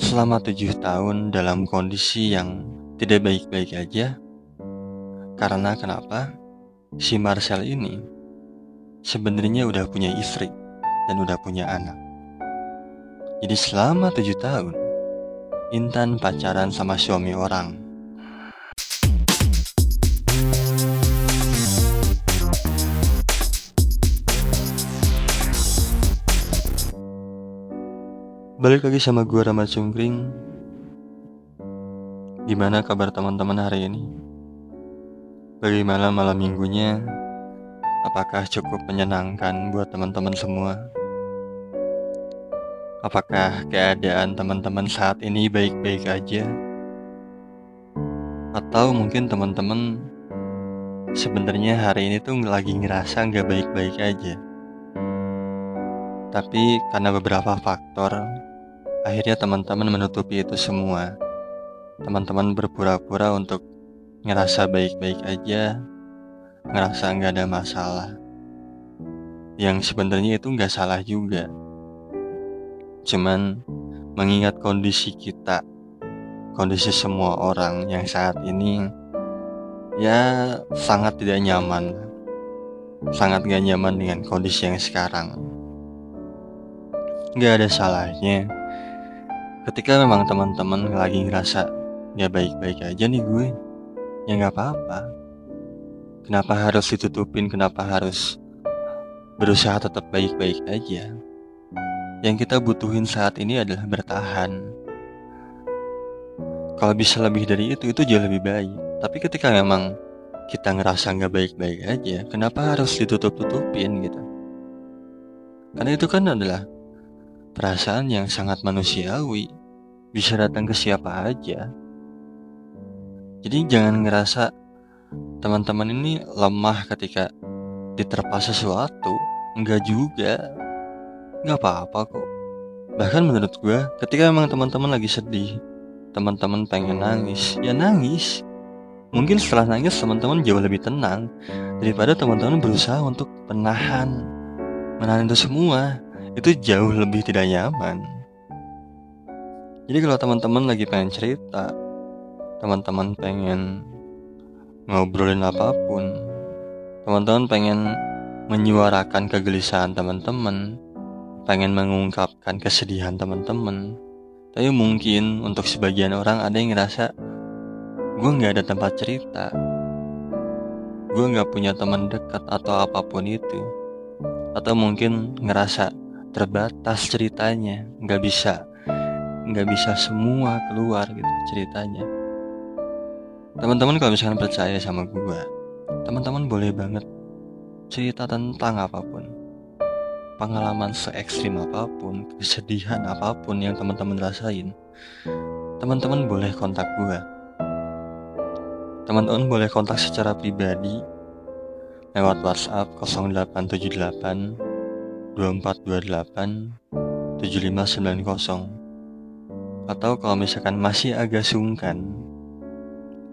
Selama tujuh tahun dalam kondisi yang tidak baik-baik aja, karena kenapa? Si Marcel ini sebenarnya udah punya istri dan udah punya anak. Jadi selama tujuh tahun, Intan pacaran sama suami orang. Balik lagi sama gue Rama Cungkring Gimana kabar teman-teman hari ini? Bagaimana malam minggunya? Apakah cukup menyenangkan buat teman-teman semua? Apakah keadaan teman-teman saat ini baik-baik aja? Atau mungkin teman-teman sebenarnya hari ini tuh lagi ngerasa nggak baik-baik aja? Tapi karena beberapa faktor Akhirnya teman-teman menutupi itu semua. Teman-teman berpura-pura untuk ngerasa baik-baik aja, ngerasa nggak ada masalah. Yang sebenarnya itu nggak salah juga. Cuman mengingat kondisi kita, kondisi semua orang yang saat ini ya sangat tidak nyaman. Sangat gak nyaman dengan kondisi yang sekarang. Gak ada salahnya ketika memang teman-teman lagi ngerasa ya baik-baik aja nih gue. Ya nggak apa-apa. Kenapa harus ditutupin? Kenapa harus berusaha tetap baik-baik aja? Yang kita butuhin saat ini adalah bertahan. Kalau bisa lebih dari itu itu jauh lebih baik. Tapi ketika memang kita ngerasa nggak baik-baik aja kenapa harus ditutup-tutupin gitu? Karena itu kan adalah Perasaan yang sangat manusiawi bisa datang ke siapa aja. Jadi jangan ngerasa teman-teman ini lemah ketika diterpa sesuatu. Enggak juga. Enggak apa-apa kok. Bahkan menurut gue, ketika memang teman-teman lagi sedih, teman-teman pengen nangis, ya nangis. Mungkin setelah nangis teman-teman jauh lebih tenang daripada teman-teman berusaha untuk menahan, menahan itu semua itu jauh lebih tidak nyaman. Jadi kalau teman-teman lagi pengen cerita, teman-teman pengen ngobrolin apa pun, teman-teman pengen menyuarakan kegelisahan teman-teman, pengen mengungkapkan kesedihan teman-teman. Tapi mungkin untuk sebagian orang ada yang ngerasa gue nggak ada tempat cerita, gue nggak punya teman dekat atau apa pun itu, atau mungkin ngerasa terbatas ceritanya. Nggak bisa nggak bisa semua keluar gitu ceritanya. Teman-teman kalau misalkan percaya sama gue teman-teman boleh banget cerita tentang apa pun. Pengalaman se ekstrim apa pun kesedihan apa pun yang teman-teman rasain teman-teman boleh kontak gue teman-teman boleh kontak secara pribadi lewat WhatsApp 0878 2428 7590 atau kalau misalkan masih agak sungkan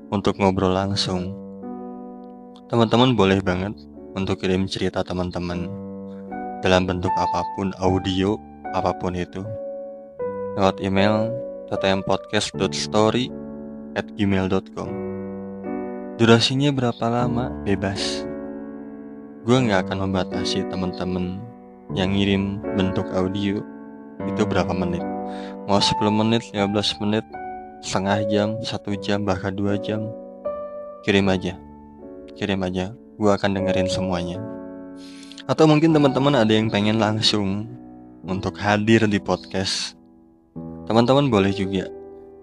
untuk ngobrol langsung. Teman-teman boleh banget untuk kirim cerita teman-teman dalam bentuk apa pun audio apa pun itu lewat email ttmpodcast.story at gmail.com durasinya berapa lama? Bebas. Gue nggak akan membatasi teman-teman yang ngirim bentuk audio itu berapa menit? Mau 10 menit 15 menit setengah jam satu jam bahkan dua jam. Kirim aja. Kirim aja. Gue akan dengerin semuanya. Atau mungkin teman-teman ada yang pengen langsung untuk hadir di podcast. Teman-teman boleh juga.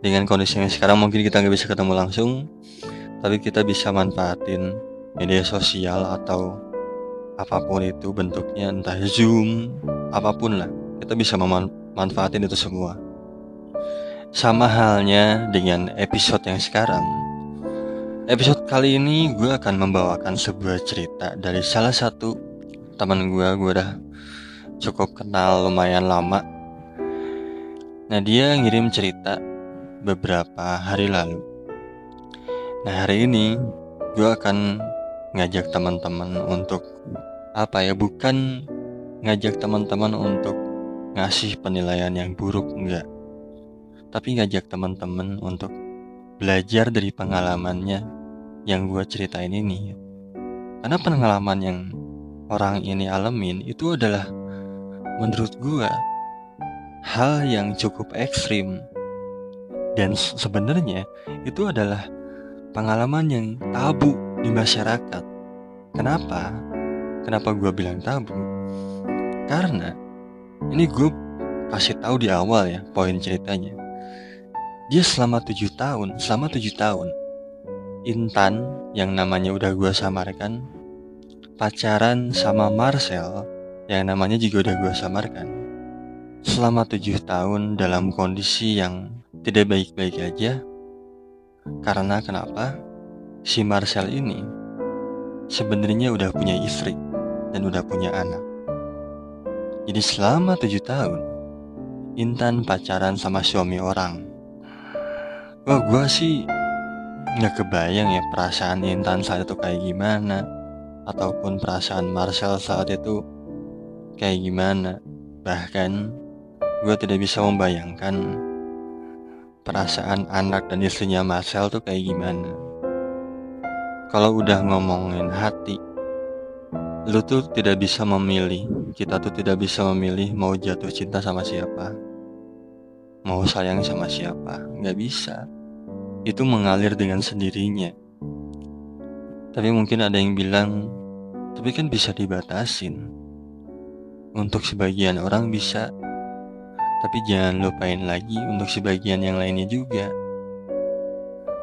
Dengan kondisi yang sekarang mungkin kita nggak bisa ketemu langsung tapi kita bisa manfaatin media sosial atau apa pun itu bentuknya entah zoom apa pun lah kita bisa memanfaatin itu semua. Sama halnya dengan episode yang sekarang. Episode kali ini gue akan membawakan sebuah cerita dari salah satu teman gue gue udah cukup kenal lumayan lama. Nah dia ngirim cerita beberapa hari lalu. Nah hari ini gue akan ngajak teman-teman untuk apa ya bukan ngajak teman-teman untuk ngasih penilaian yang buruk enggak. Tapi ngajak teman-teman untuk belajar dari pengalamannya yang gue ceritain ini. Karena pengalaman yang orang ini alamin itu adalah menurut gue hal yang cukup ekstrim. Dan sebenarnya itu adalah pengalaman yang tabu di masyarakat. Kenapa? Kenapa gue bilang tabu? Karena ini gue kasih tahu di awal ya poin ceritanya. Dia selama tujuh tahun, selama tujuh tahun, Intan yang namanya udah gue samarkan, pacaran sama Marcel yang namanya juga udah gue samarkan. Selama tujuh tahun dalam kondisi yang tidak baik-baik aja, karena kenapa? Si Marcel ini sebenarnya udah punya istri dan udah punya anak. Jadi selama tujuh tahun, Intan pacaran sama suami orang. Wah, gue sih nggak kebayang ya perasaan Intan saat itu kayak gimana, ataupun perasaan Marcel saat itu kayak gimana. Bahkan, gue tidak bisa membayangkan perasaan anak dan istrinya Marcel tuh kayak gimana. Kalau udah ngomongin hati, lu tuh tidak bisa memilih. Kita tuh tidak bisa memilih mau jatuh cinta sama siapa, mau sayang sama siapa, nggak bisa. Itu mengalir dengan sendirinya. Tapi mungkin ada yang bilang, tapi kan bisa dibatasin. Untuk sebagian orang bisa, tapi jangan lupain lagi untuk sebagian yang lainnya juga.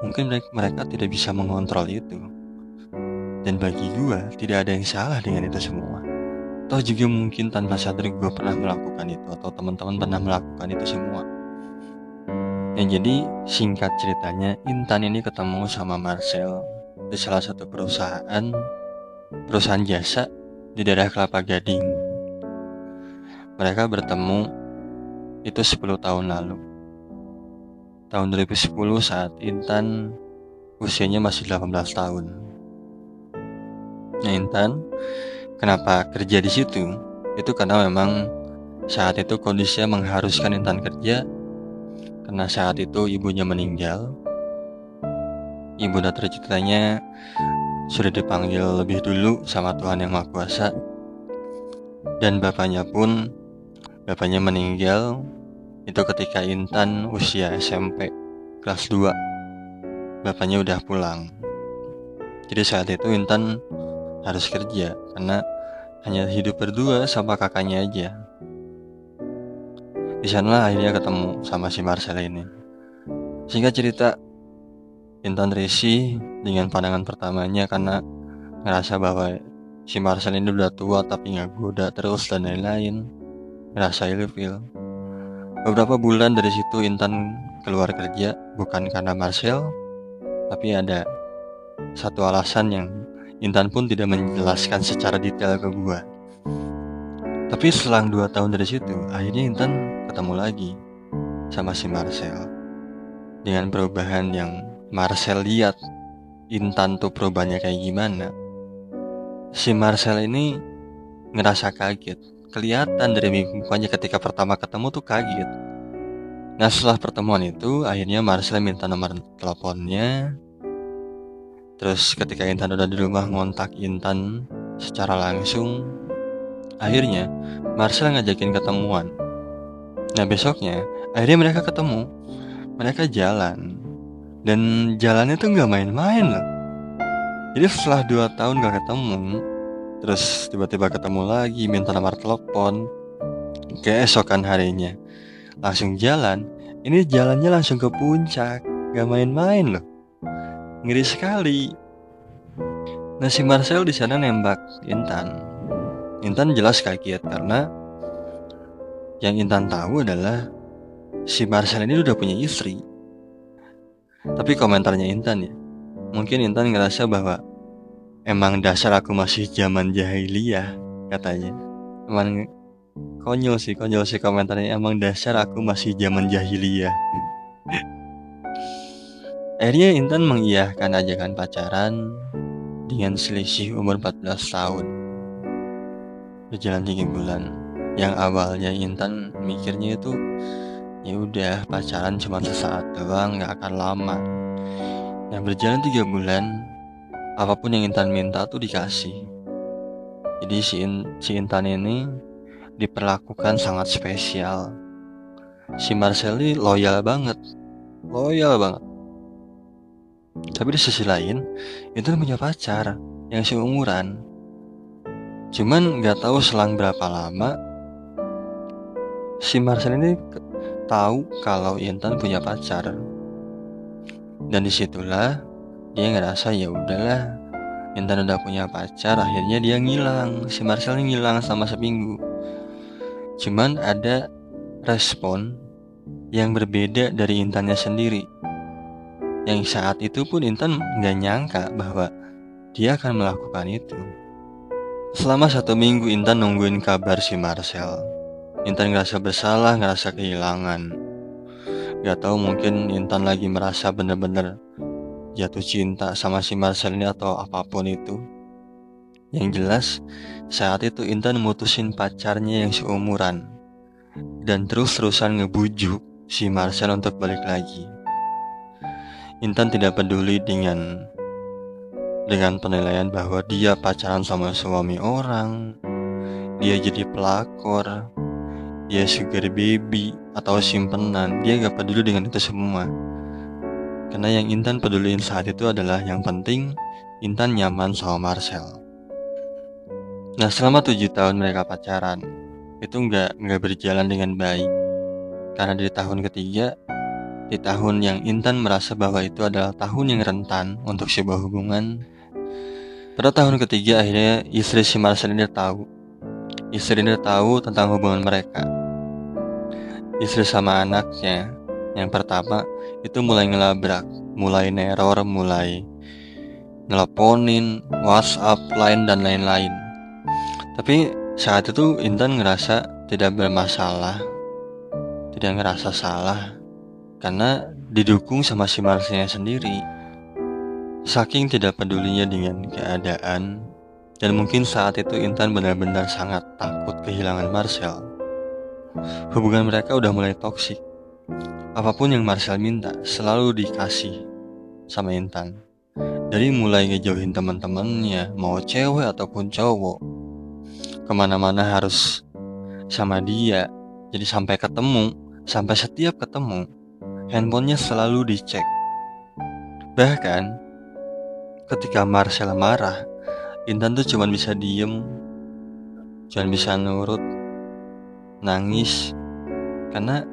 Mungkin mereka tidak bisa mengontrol itu. Dan bagi gue, tidak ada yang salah dengan itu semua. Toh juga mungkin tanpa sadar gue pernah melakukan itu, atau teman-teman pernah melakukan itu semua. Dan jadi singkat ceritanya, Intan ini ketemu sama Marcel di salah satu perusahaan, perusahaan jasa di daerah Kelapa Gading. Mereka bertemu itu 10 tahun lalu. Tahun 2010 saat Intan usianya masih 18 tahun. Nah Intan, kenapa kerja di situ? Itu karena memang saat itu kondisinya mengharuskan Intan kerja karena saat itu ibunya meninggal. Ibu dan terciptanya sudah dipanggil lebih dulu sama Tuhan Yang Maha Kuasa dan bapaknya pun Bapaknya meninggal itu ketika Intan usia SMP kelas 2. Bapaknya udah pulang. Jadi saat itu Intan harus kerja karena hanya hidup berdua sama kakaknya aja. Di sana akhirnya ketemu sama si Marcel ini. Sehingga cerita Intan Resi dengan pandangan pertamanya karena ngerasa bahwa si Marcel ini udah tua tapi nggak goda terus dan lain-lain ngerasa ilfil. Beberapa bulan dari situ Intan keluar kerja bukan karena Marcel, tapi ada satu alasan yang Intan pun tidak menjelaskan secara detail ke gua. Tapi selang dua tahun dari situ, akhirnya Intan ketemu lagi sama si Marcel. Dengan perubahan yang Marcel lihat, Intan tuh perubahannya kayak gimana. Si Marcel ini ngerasa kaget kelihatan dari mukanya ketika pertama ketemu tuh kaget. Nah setelah pertemuan itu akhirnya Marcel minta nomor teleponnya. Terus ketika Intan udah di rumah ngontak Intan secara langsung. Akhirnya Marcel ngajakin ketemuan. Nah besoknya akhirnya mereka ketemu. Mereka jalan. Dan jalannya tuh nggak main-main loh. Jadi setelah dua tahun gak ketemu, Terus tiba-tiba ketemu lagi, minta nomor telepon. Keesokan harinya, langsung jalan. Ini jalannya langsung ke puncak, gak main-main loh. Ngeri sekali. Nah si Marcel di sana nembak Intan. Intan jelas kaget karena yang Intan tahu adalah si Marcel ini udah punya istri. Tapi komentarnya Intan ya, mungkin Intan ngerasa bahwa Emang dasar aku masih zaman jahiliyah katanya. Emang konyol sih, konyol sih komentarnya. Emang dasar aku masih zaman jahiliyah. Akhirnya Intan mengiyahkan ajakan pacaran dengan selisih umur 14 tahun. Berjalan tiga bulan. Yang awalnya Intan mikirnya itu ya udah pacaran cuma sesaat doang nggak akan lama. Yang berjalan tiga bulan apa pun yang Intan minta tuh dikasih. Jadi si, In, si Intan ini diperlakukan sangat spesial. Si Marceli loyal banget. Loyal banget tapi di sisi lain Intan punya pacar yang seumuran. Cuman nggak tahu selang berapa lama si Marcel ini tahu kalau Intan punya pacar. Dan di situlah dia ngerasa ya udahlah Intan udah punya pacar akhirnya dia ngilang. Si Marcel ini ngilang sama seminggu. Cuman ada respon yang berbeda dari Intannya sendiri yang saat itu pun Intan nggak nyangka bahwa dia akan melakukan itu selama satu minggu Intan nungguin kabar si Marcel Intan ngerasa bersalah, ngerasa kehilangan. Gak tahu mungkin Intan lagi merasa bener-bener jatuh cinta sama si Marcel ini atau apa pun itu. Yang jelas, saat itu Intan mutusin pacarnya yang seumuran. Dan terus-terusan ngebujuk si Marcel untuk balik lagi. Intan tidak peduli dengan dengan penilaian bahwa dia pacaran sama suami orang, dia jadi pelakor, dia sugar baby atau simpenan. Dia gak peduli dengan itu semua. Karena yang Intan peduliin saat itu adalah yang penting Intan nyaman sama Marcel. Nah selama tujuh tahun mereka pacaran itu nggak nggak berjalan dengan baik. Karena di tahun ketiga di tahun yang Intan merasa bahwa itu adalah tahun yang rentan untuk sebuah hubungan pada tahun ketiga akhirnya istri si Marcel ini tahu Istri ini tahu tentang hubungan mereka. Istri sama anaknya yang pertama itu mulai ngelabrak, mulai neror, mulai neleponin, WhatsApp, lain dan lain-lain. Tapi saat itu Intan ngerasa tidak bermasalah, tidak ngerasa salah, karena didukung sama si Marsnya sendiri. Saking tidak pedulinya dengan keadaan, dan mungkin saat itu Intan benar-benar sangat takut kehilangan Marcel. Hubungan mereka udah mulai toksik. Apa pun yang Marcel minta selalu dikasih sama Intan. Dari mulai ngejauhin teman-temannya, mau cewek ataupun cowok, ke mana-mana harus sama dia. Jadi sampai ketemu, sampai setiap ketemu, handphonenya selalu dicek. Bahkan ketika Marcel marah, Intan tuh cuman bisa diem. Cuman bisa nurut. Nangis. Karena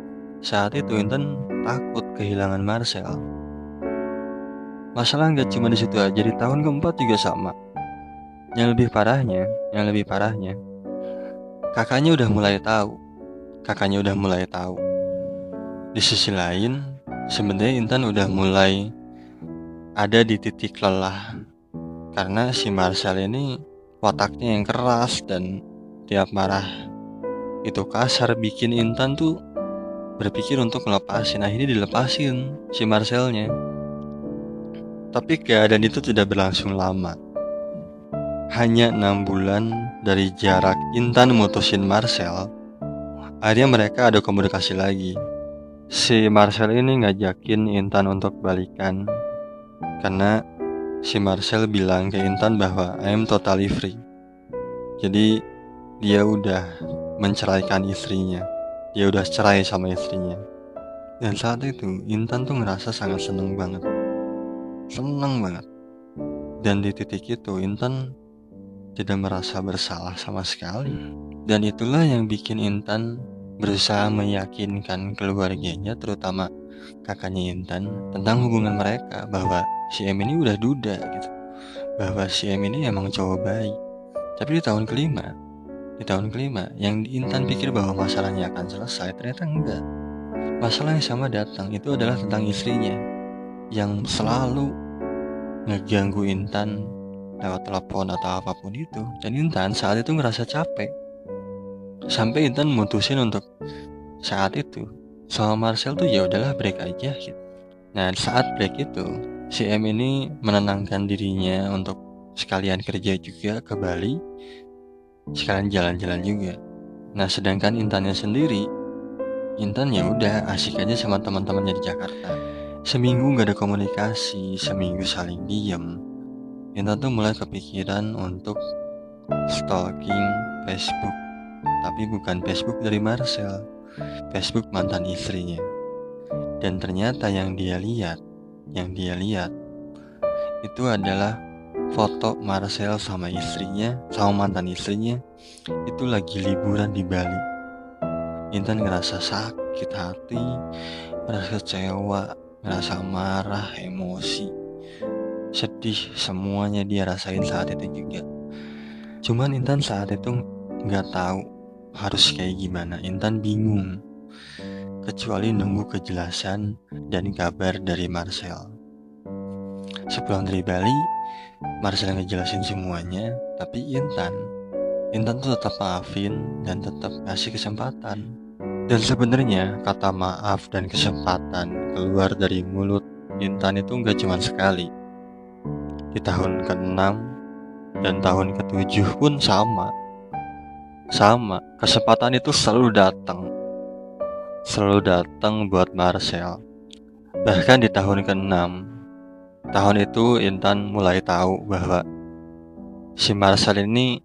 saat itu Intan takut kehilangan Marcel Masalah nggak cuma di situ aja Di tahun keempat juga sama. Yang lebih parahnya Yang lebih parahnya Kakaknya udah mulai tahu. Kakaknya udah mulai tahu Di sisi lain Sebenarnya Intan udah mulai Ada di titik lelah. Karena si Marcel ini wataknya yang keras dan tiap marah. Itu kasar bikin Intan tuh berpikir untuk melepasin akhirnya dilepasin si Marcelnya. Tapi keadaan itu tidak berlangsung lama. Hanya enam bulan dari jarak Intan mutusin Marcel akhirnya mereka ada komunikasi lagi si Marcel ini ngajakin Intan untuk balikan karena si Marcel bilang ke Intan bahwa I am totally free. Jadi dia udah menceraikan istrinya. Dia udah cerai sama istrinya. Dan saat itu Intan tuh ngerasa sangat seneng banget. Seneng banget. Dan di titik itu Intan tidak merasa bersalah sama sekali. Dan itulah yang bikin Intan berusaha meyakinkan keluarganya terutama kakaknya Intan tentang hubungan mereka bahwa si M ini udah duda gitu. Bahwa si M ini emang cowok baik. Tapi di tahun kelima di tahun kelima yang Intan pikir bahwa masalahnya akan selesai ternyata enggak. Masalah yang sama datang itu adalah tentang istrinya yang selalu ngeganggu Intan lewat telepon atau apa pun itu. Dan Intan saat itu ngerasa capek sampai Intan mutusin untuk saat itu sama Marcel tuh ya udahlah break aja gitu. Nah saat break itu si M ini menenangkan dirinya untuk sekalian kerja juga ke Bali, sekalian jalan-jalan juga. Nah sedangkan Intannya sendiri Intan ya udah asik aja sama teman-temannya di Jakarta. Seminggu nggak ada komunikasi, seminggu saling diem. Intan tuh mulai kepikiran untuk stalking Facebook, tapi bukan Facebook dari Marcel, Facebook mantan istrinya. Dan ternyata yang dia lihat, yang dia lihat itu adalah foto Marcel sama istrinya, sama mantan istrinya itu lagi liburan di Bali. Intan ngerasa sakit hati, merasa kecewa, ngerasa marah, emosi, sedih, semuanya dia rasain saat itu juga. Cuman Intan saat itu nggak tahu harus kayak gimana. Intan bingung, kecuali nunggu kejelasan dan kabar dari Marcel. Sepulang dari Bali, Marcel ngejelasin semuanya, tapi Intan Intan tuh tetap maafin dan tetap ngasih kesempatan. Dan sebenarnya kata maaf dan kesempatan keluar dari mulut Intan itu nggak cuma sekali. Di tahun ke-6 dan tahun ke-7 pun sama. Sama, kesempatan itu selalu datang. Selalu datang buat Marcel. Bahkan di tahun ke-6, tahun itu Intan mulai tahu bahwa si Marcel ini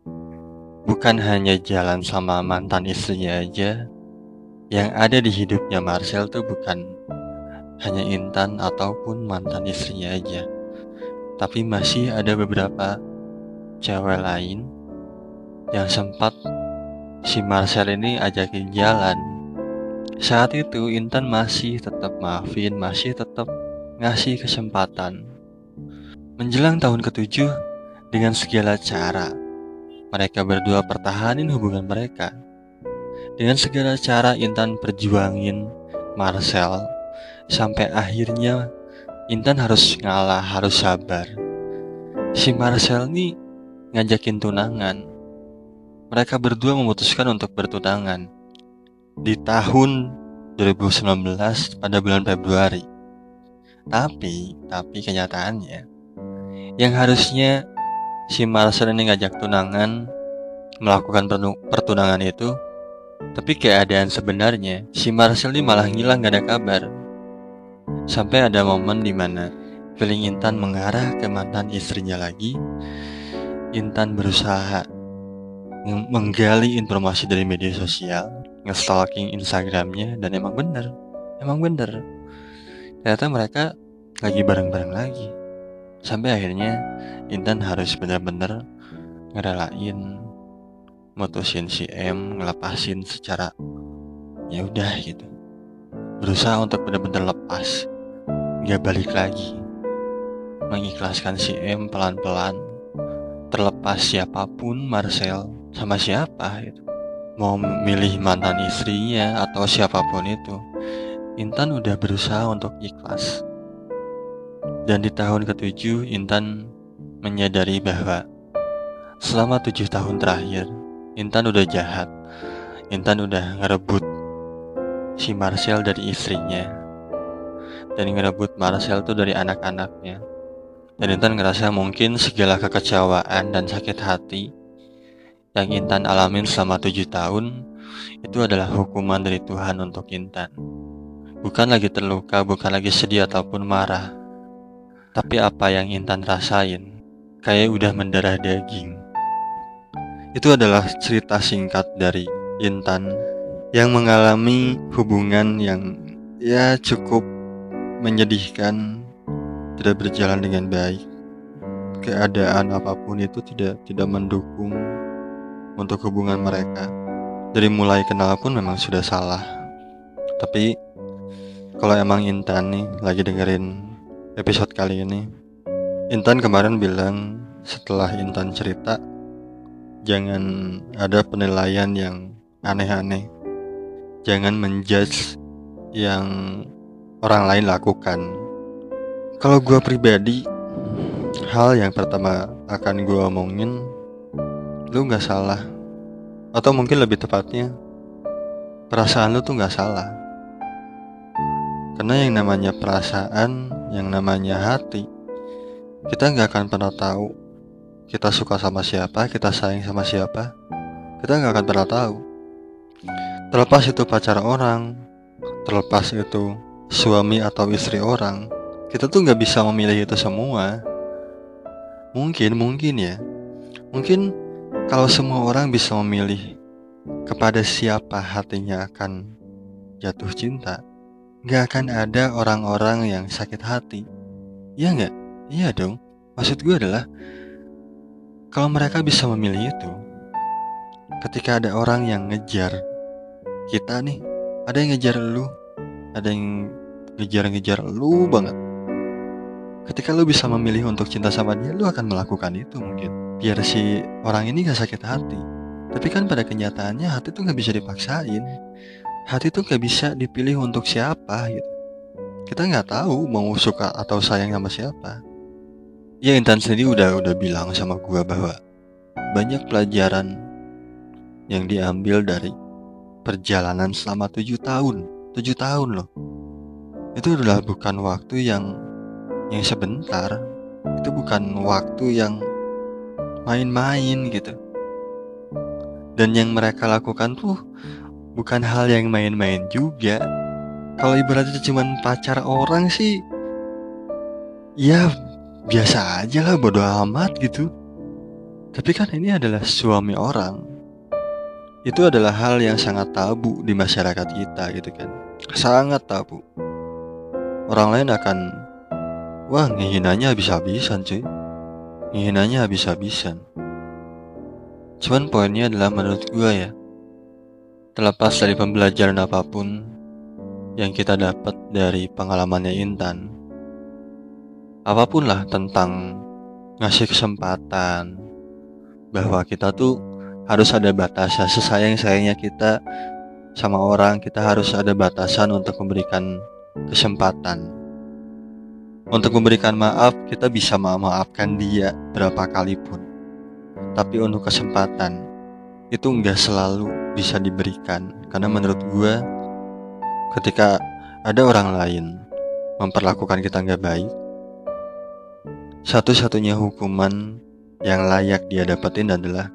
bukan hanya jalan sama mantan istrinya aja, yang ada di hidupnya Marcel tuh bukan hanya Intan ataupun mantan istrinya aja, tapi masih ada beberapa cewek lain yang sempat si Marcel ini ajakin jalan. Saat itu Intan masih tetap maafin, masih tetap ngasih kesempatan. Menjelang tahun ketujuh, dengan segala cara, mereka berdua pertahanin hubungan mereka. Dengan segala cara Intan perjuangin Marcel sampai akhirnya Intan harus ngalah, harus sabar. Si Marcel nih ngajakin tunangan. Mereka berdua memutuskan untuk bertunangan. Di tahun 2019 pada bulan Februari. Tapi, tapi kenyataannya yang harusnya si Marcel ini ngajak tunangan melakukan pertunangan itu tapi keadaan sebenarnya si Marcel ini malah ngilang gak ada kabar. Sampai ada momen di mana feeling Intan mengarah ke mantan istrinya lagi. Intan berusaha menggali informasi dari media sosial nge-stalking Instagramnya dan emang bener. Emang bener. Ternyata mereka lagi bareng-bareng lagi. Sampai akhirnya Intan harus benar-benar ngerelain mutusin si M ngelepasin secara ya udah gitu. Berusaha untuk benar-benar lepas. Nggak balik lagi. Mengikhlaskan si M pelan-pelan. Terlepas siapa pun Marcel sama siapa itu mau milih mantan istrinya atau siapa pun itu Intan udah berusaha untuk ikhlas dan di tahun ketujuh, Intan menyadari bahwa selama tujuh tahun terakhir, Intan udah jahat. Intan udah ngerebut si Marcel dari istrinya. Dan ngerebut Marcel tuh dari anak-anaknya. Dan Intan ngerasa mungkin segala kekecewaan dan sakit hati yang Intan alamin selama tujuh tahun itu adalah hukuman dari Tuhan untuk Intan. Bukan lagi terluka, bukan lagi sedih ataupun marah, tapi apa yang Intan rasain kayak udah mendarah daging. Itu adalah cerita singkat dari Intan yang mengalami hubungan yang ya cukup menyedihkan, tidak berjalan dengan baik. Keadaan apa pun itu tidak tidak mendukung untuk hubungan mereka. Dari mulai kenal pun memang sudah salah. Tapi kalau emang Intan nih lagi dengerin episode kali ini. Intan kemarin bilang setelah Intan cerita jangan ada penilaian yang aneh-aneh. Jangan menjudge yang orang lain lakukan. Kalau gue pribadi, hal yang pertama akan gue omongin, lu gak salah. Atau mungkin lebih tepatnya, perasaan lu tuh gak salah. Karena yang namanya perasaan yang namanya hati, kita nggak akan pernah tahu kita suka sama siapa, kita sayang sama siapa, kita nggak akan pernah tahu. Terlepas itu pacar orang, terlepas itu suami atau istri orang, kita tuh nggak bisa memilih itu semua. Mungkin, mungkin ya, mungkin kalau semua orang bisa memilih kepada siapa hatinya akan jatuh cinta, nggak akan ada orang-orang yang sakit hati. Iya nggak? Iya dong. Maksud gue adalah kalau mereka bisa memilih itu, ketika ada orang yang ngejar kita nih, ada yang ngejar lu, ada yang ngejar-ngejar lu banget. Ketika lu bisa memilih untuk cinta sama dia, lu akan melakukan itu mungkin. Biar si orang ini gak sakit hati. Tapi kan pada kenyataannya hati tuh gak bisa dipaksain. Hati tuh gak bisa dipilih untuk siapa gitu. Kita nggak tahu mau suka atau sayang sama siapa. Ya Intan sendiri udah udah bilang sama gua bahwa banyak pelajaran yang diambil dari perjalanan selama tujuh tahun. Tujuh tahun loh. Itu adalah bukan waktu yang yang sebentar. Itu bukan waktu yang main-main gitu. Dan yang mereka lakukan tuh bukan hal yang main-main juga. Kalau ibaratnya cuma pacar orang sih, ya biasa aja lah bodo amat gitu. Tapi kan ini adalah suami orang. Itu adalah hal yang sangat tabu di masyarakat kita gitu kan. Sangat tabu. Orang lain akan wah ngehinanya habis-habisan cuy. Ngehinanya habis-habisan. Cuman poinnya adalah menurut gue ya. Terlepas dari pembelajaran apa pun yang kita dapat dari pengalamannya Intan, apa pun lah tentang ngasih kesempatan bahwa kita tuh harus ada batasan sesayang-sayangnya kita sama orang kita harus ada batasan untuk memberikan kesempatan untuk memberikan maaf kita bisa memaafkan dia berapa kali pun tapi untuk kesempatan itu nggak selalu bisa diberikan karena menurut gue ketika ada orang lain memperlakukan kita nggak baik satu-satunya hukuman yang layak dia dapetin adalah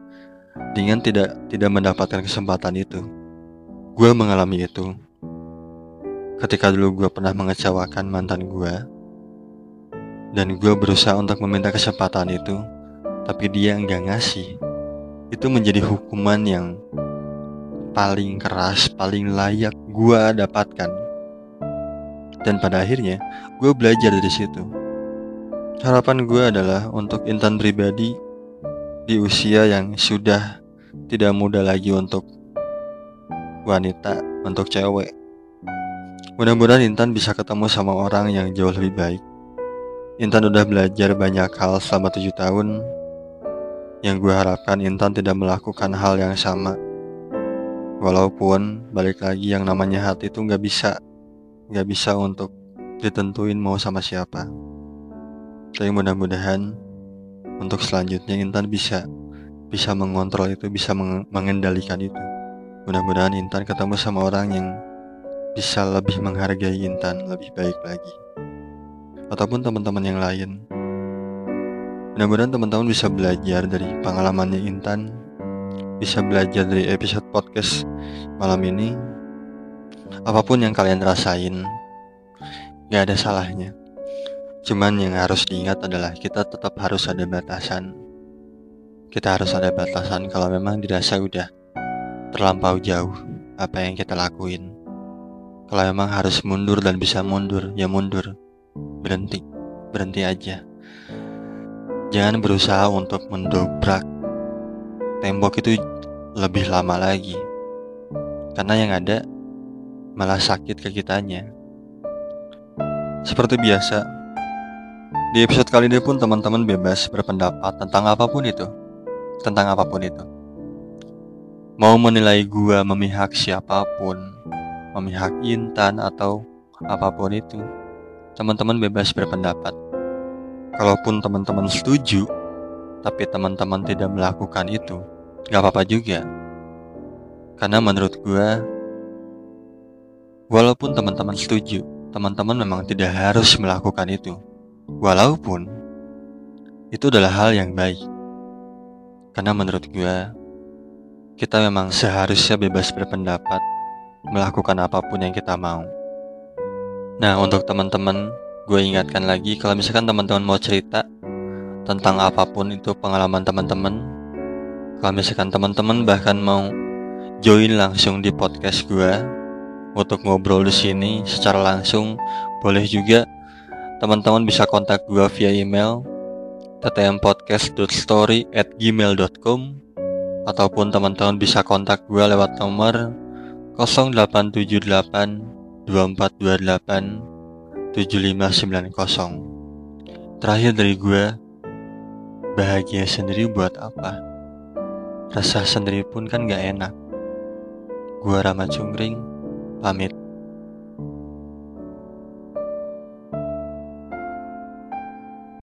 dengan tidak tidak mendapatkan kesempatan itu. Gue mengalami itu. Ketika dulu gue pernah mengecewakan mantan gue, dan gue berusaha untuk meminta kesempatan itu, tapi dia nggak ngasih. Itu menjadi hukuman yang paling keras, paling layak gue dapatkan. Dan pada akhirnya, gue belajar dari situ Harapan gue adalah untuk Intan pribadi di usia yang sudah tidak muda lagi untuk wanita, untuk cewek. Mudah-mudahan Intan bisa ketemu sama orang yang jauh lebih baik. Intan udah belajar banyak hal selama tujuh tahun. Yang gue harapkan Intan tidak melakukan hal yang sama. Walaupun balik lagi yang namanya hati itu nggak bisa, nggak bisa untuk ditentuin mau sama siapa. Tapi mudah-mudahan untuk selanjutnya Intan bisa bisa mengontrol itu, bisa mengendalikan itu. Mudah-mudahan Intan ketemu sama orang yang bisa lebih menghargai Intan lebih baik lagi. Ataupun teman-teman yang lain. Mudah-mudahan teman-teman bisa belajar dari pengalamannya Intan, bisa belajar dari episode podcast malam ini. Apa pun yang kalian rasain, gak ada salahnya. Cuman yang harus diingat adalah kita tetap harus ada batasan. Kita harus ada batasan kalau memang dirasa udah terlampau jauh apa yang kita lakuin. Kalau memang harus mundur dan bisa mundur, ya mundur. Berhenti, berhenti aja. Jangan berusaha untuk mendobrak tembok itu lebih lama lagi. Karena yang ada malah sakit ke kitanya. Seperti biasa, di episode kali ini pun teman-teman bebas berpendapat tentang apa pun itu. Tentang apa pun itu. Mau menilai gua memihak siapa pun, memihak Intan atau apa pun itu. Teman-teman bebas berpendapat. Kalaupun teman-teman setuju, tapi teman-teman tidak melakukan itu, gak apa-apa juga. Karena menurut gua, walaupun teman-teman setuju, teman-teman memang tidak harus melakukan itu. Walaupun itu adalah hal yang baik. Karena menurut gue, kita memang seharusnya bebas berpendapat, melakukan apa pun yang kita mau. Nah, untuk teman-teman, gue ingatkan lagi kalau misalkan teman-teman mau cerita tentang apa pun itu pengalaman teman-teman, kalau misalkan teman-teman bahkan mau join langsung di podcast gue untuk ngobrol di sini secara langsung, boleh juga teman-teman bisa kontak gue via email ttmpodcast.story@gmail.com ataupun teman-teman bisa kontak gue lewat nomor 0878 2428 7590 Terakhir dari gue Bahagia sendiri buat apa? Rasa sendiri pun kan gak enak. Gue Rama Cungring Pamit